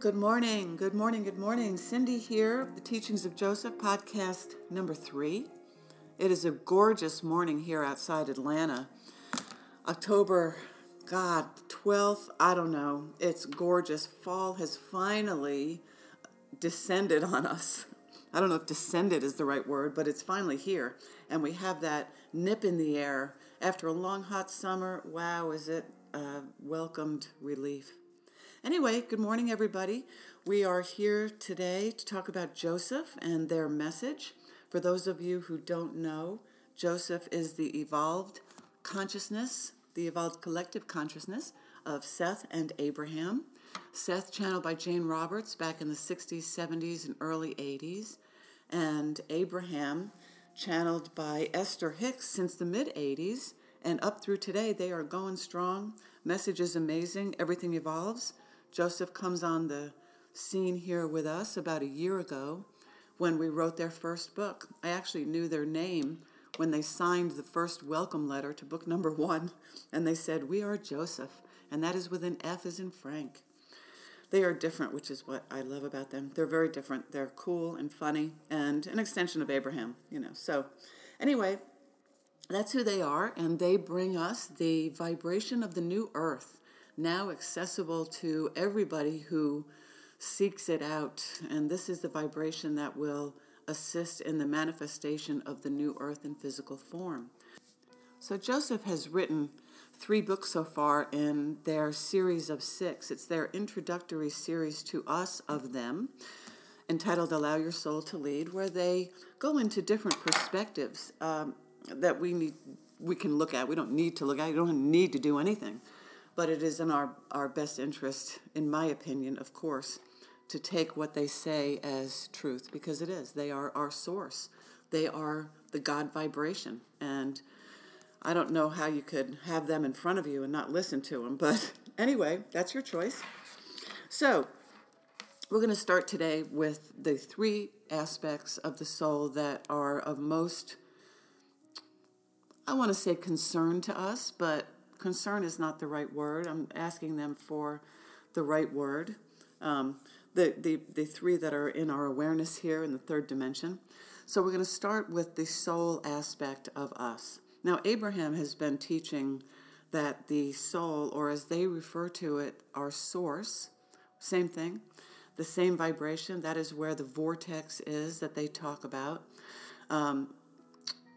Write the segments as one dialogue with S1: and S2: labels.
S1: Good morning, good morning, good morning. Cindy here, the Teachings of Joseph podcast number three. It is a gorgeous morning here outside Atlanta. October, God, 12th, I don't know. It's gorgeous. Fall has finally descended on us. I don't know if descended is the right word, but it's finally here. And we have that nip in the air. After a long, hot summer, wow, is it a welcomed relief. Anyway, good morning, everybody. We are here today to talk about Joseph and their message. For those of you who don't know, Joseph is the evolved consciousness, the evolved collective consciousness of Seth and Abraham. Seth, channeled by Jane Roberts back in the 60s, 70s, and early 80s, and Abraham, channeled by Esther Hicks since the mid 80s, and up through today, they are going strong. Message is amazing, everything evolves. Joseph comes on the scene here with us about a year ago when we wrote their first book. I actually knew their name when they signed the first welcome letter to book number one, and they said, We are Joseph, and that is with an F as in Frank. They are different, which is what I love about them. They're very different. They're cool and funny and an extension of Abraham, you know. So, anyway, that's who they are, and they bring us the vibration of the new earth, now accessible to everybody who seeks it out. And this is the vibration that will assist in the manifestation of the new earth in physical form. So, Joseph has written three books so far in their series of six. It's their introductory series to us of them, entitled Allow Your Soul to Lead, where they go into different perspectives um, that we need we can look at. We don't need to look at. You don't need to do anything. But it is in our, our best interest, in my opinion, of course, to take what they say as truth because it is. They are our source. They are the God vibration. And I don't know how you could have them in front of you and not listen to them, but anyway, that's your choice. So, we're going to start today with the three aspects of the soul that are of most, I want to say concern to us, but concern is not the right word. I'm asking them for the right word. Um, the, the, the three that are in our awareness here in the third dimension. So we're going to start with the soul aspect of us. Now, Abraham has been teaching that the soul, or as they refer to it, our source, same thing, the same vibration, that is where the vortex is that they talk about. Um,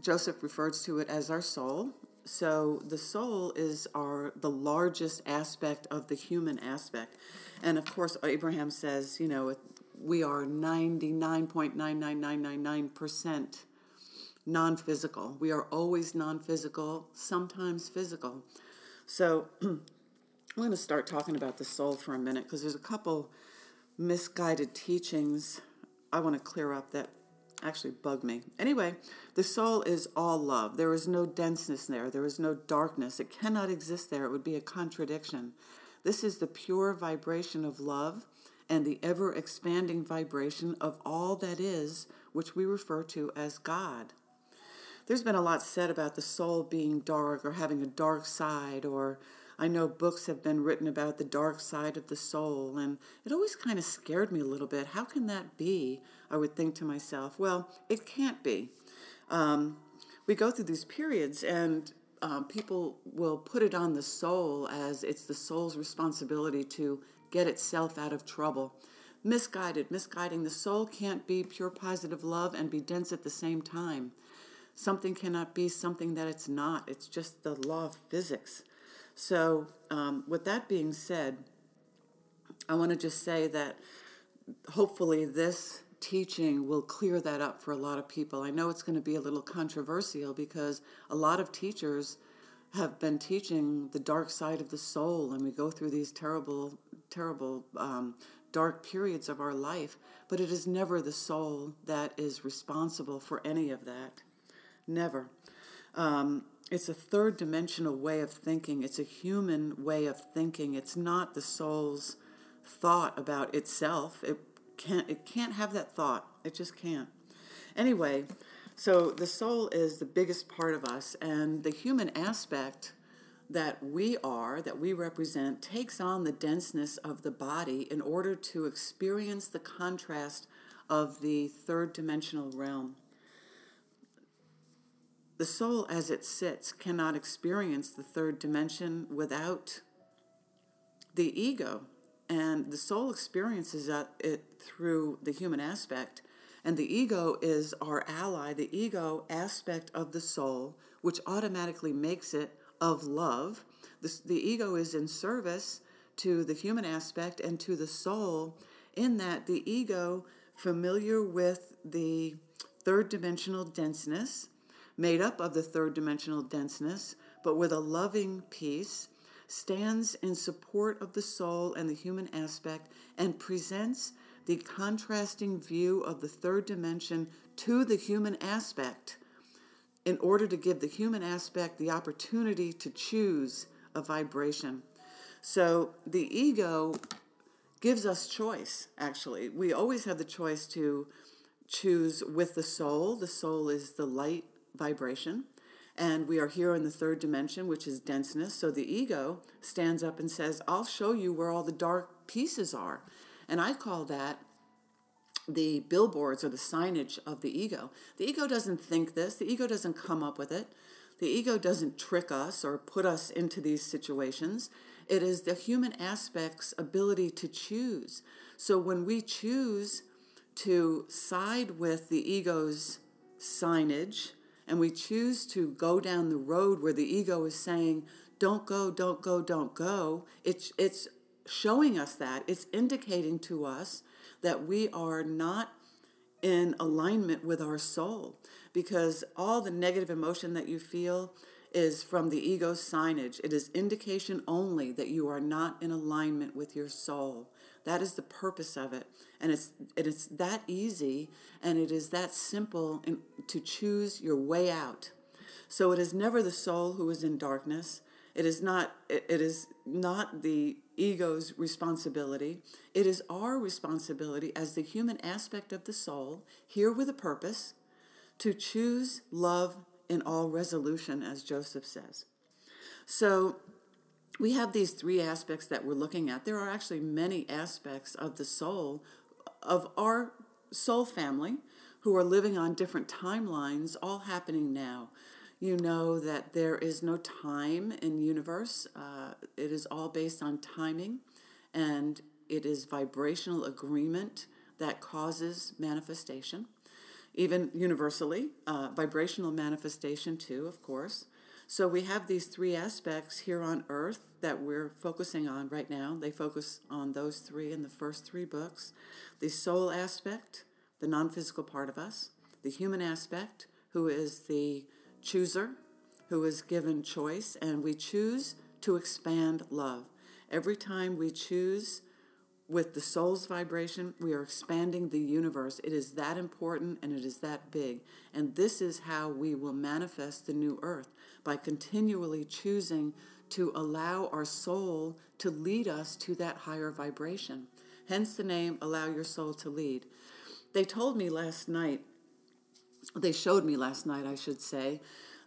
S1: Joseph refers to it as our soul. So the soul is our the largest aspect of the human aspect. And of course Abraham says, you know, we are 99.99999% non physical. We are always non physical, sometimes physical. So I'm going to start talking about the soul for a minute because there's a couple misguided teachings I want to clear up that actually bug me. Anyway, the soul is all love. There is no denseness there, there is no darkness. It cannot exist there. It would be a contradiction. This is the pure vibration of love and the ever expanding vibration of all that is, which we refer to as God there's been a lot said about the soul being dark or having a dark side, or I know books have been written about the dark side of the soul, and it always kind of scared me a little bit. How can that be? I would think to myself, well, it can't be. Um, we go through these periods, and um, people will put it on the soul as it's the soul's responsibility to get itself out of trouble. Misguided, misguiding. The soul can't be pure positive love and be dense at the same time. Something cannot be something that it's not. It's just the law of physics. So, um, with that being said, I want to just say that hopefully this teaching will clear that up for a lot of people. I know it's going to be a little controversial because a lot of teachers have been teaching the dark side of the soul, and we go through these terrible, terrible, um, dark periods of our life, but it is never the soul that is responsible for any of that. Never. Um, it's a third dimensional way of thinking. It's a human way of thinking. It's not the soul's thought about itself. It can't. It can't have that thought. It just can't. Anyway, so the soul is the biggest part of us, and the human aspect that we are, that we represent, takes on the denseness of the body in order to experience the contrast of the third dimensional realm. The soul, as it sits, cannot experience the third dimension without the ego. And the soul experiences it through the human aspect. And the ego is our ally, the ego aspect of the soul, which automatically makes it of love. The, the ego is in service to the human aspect and to the soul, in that the ego, familiar with the third dimensional denseness, made up of the third dimensional denseness, but with a loving peace, stands in support of the soul and the human aspect and presents the contrasting view of the third dimension to the human aspect in order to give the human aspect the opportunity to choose a vibration. So the ego gives us choice, actually. We always have the choice to choose with the soul. The soul is the light vibration. And we are here in the third dimension, which is denseness. So the ego stands up and says, I'll show you where all the dark pieces are. And I call that the billboards or the signage of the ego. The ego doesn't think this, the ego doesn't come up with it. The ego doesn't trick us or put us into these situations. It is the human aspect's ability to choose. So when we choose to side with the ego's signage and we choose to go down the road where the ego is saying, don't go, don't go, don't go, it's, it's showing us that. It's indicating to us that we are not in alignment with our soul because all the negative emotion that you feel is from the ego signage. It is indication only that you are not in alignment with your soul. That is the purpose of it. And it's, it is that easy and it is that simple in, to choose your way out. So it is never the soul who is in darkness. It is not, it, it is not the ego's responsibility. It is our responsibility as the human aspect of the soul, here with a purpose, to choose love in all resolution, as Joseph says. So we have these three aspects that we're looking at. There are actually many aspects of the soul, of our soul family, who are living on different timelines, all happening now. You know that there is no time in universe. Uh, it is all based on timing, and it is vibrational agreement that causes manifestation. Even universally, uh, vibrational manifestation too, of course. So we have these three aspects here on Earth that we're focusing on right now. They focus on those three in the first three books the soul aspect, the non physical part of us, the human aspect, who is the chooser who is given choice, and we choose to expand love. Every time we choose with the soul's vibration, we are expanding the universe. It is that important and it is that big. And this is how we will manifest the new earth by continually choosing to allow our soul to lead us to that higher vibration. Hence the name Allow Your Soul to Lead. They told me last night they showed me last night, I should say,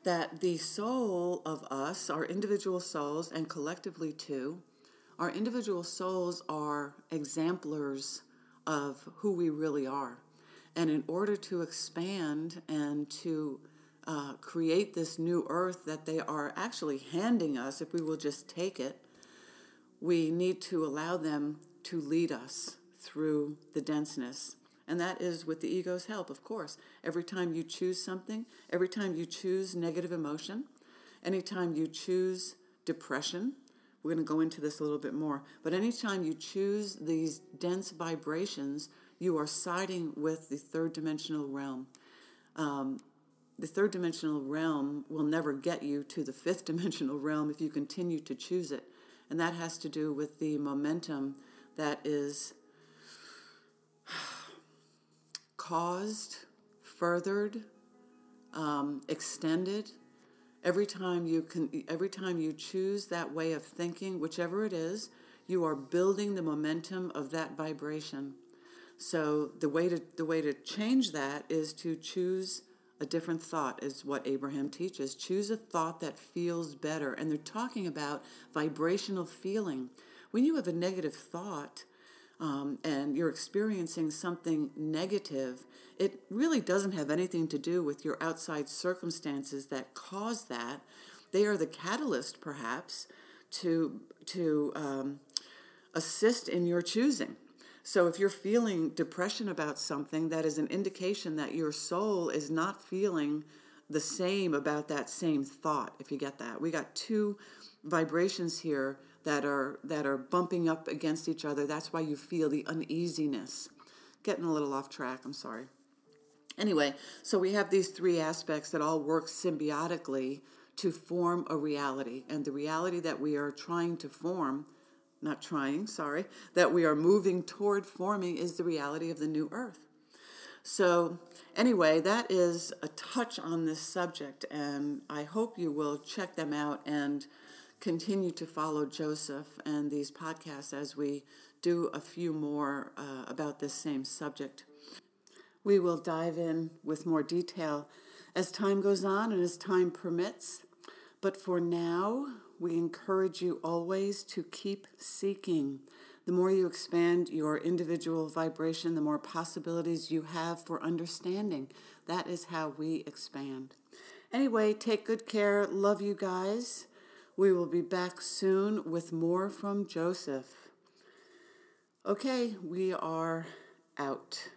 S1: that the soul of us, our individual souls, and collectively too, our individual souls are exemplars of who we really are. And in order to expand and to uh, create this new earth that they are actually handing us, if we will just take it, we need to allow them to lead us through the denseness and that is with the ego's help, of course. Every time you choose something, every time you choose negative emotion, anytime you choose depression, we're going to go into this a little bit more, but anytime you choose these dense vibrations, you are siding with the third dimensional realm. Um, the third dimensional realm will never get you to the fifth dimensional realm if you continue to choose it. And that has to do with the momentum that is caused, furthered, um, extended. Every time you can, every time you choose that way of thinking, whichever it is, you are building the momentum of that vibration. So the way to the way to change that is to choose A different thought is what Abraham teaches. Choose a thought that feels better. And they're talking about vibrational feeling. When you have a negative thought, um, and you're experiencing something negative, it really doesn't have anything to do with your outside circumstances that cause that. They are the catalyst, perhaps, to to um, assist in your choosing. So if you're feeling depression about something, that is an indication that your soul is not feeling the same about that same thought. If you get that, we got two vibrations here that are that are bumping up against each other. That's why you feel the uneasiness. Getting a little off track. I'm sorry. Anyway, so we have these three aspects that all work symbiotically to form a reality, and the reality that we are trying to form not trying, sorry, that we are moving toward forming is the reality of the new earth. So, anyway, that is a touch on this subject, and I hope you will check them out and continue to follow Joseph and these podcasts as we do a few more uh, about this same subject. We will dive in with more detail as time goes on and as time permits. But for now, we encourage you always to keep seeking. The more you expand your individual vibration, the more possibilities you have for understanding. That is how we expand. Anyway, take good care. Love you guys. We will be back soon with more from Joseph. Okay, we are out.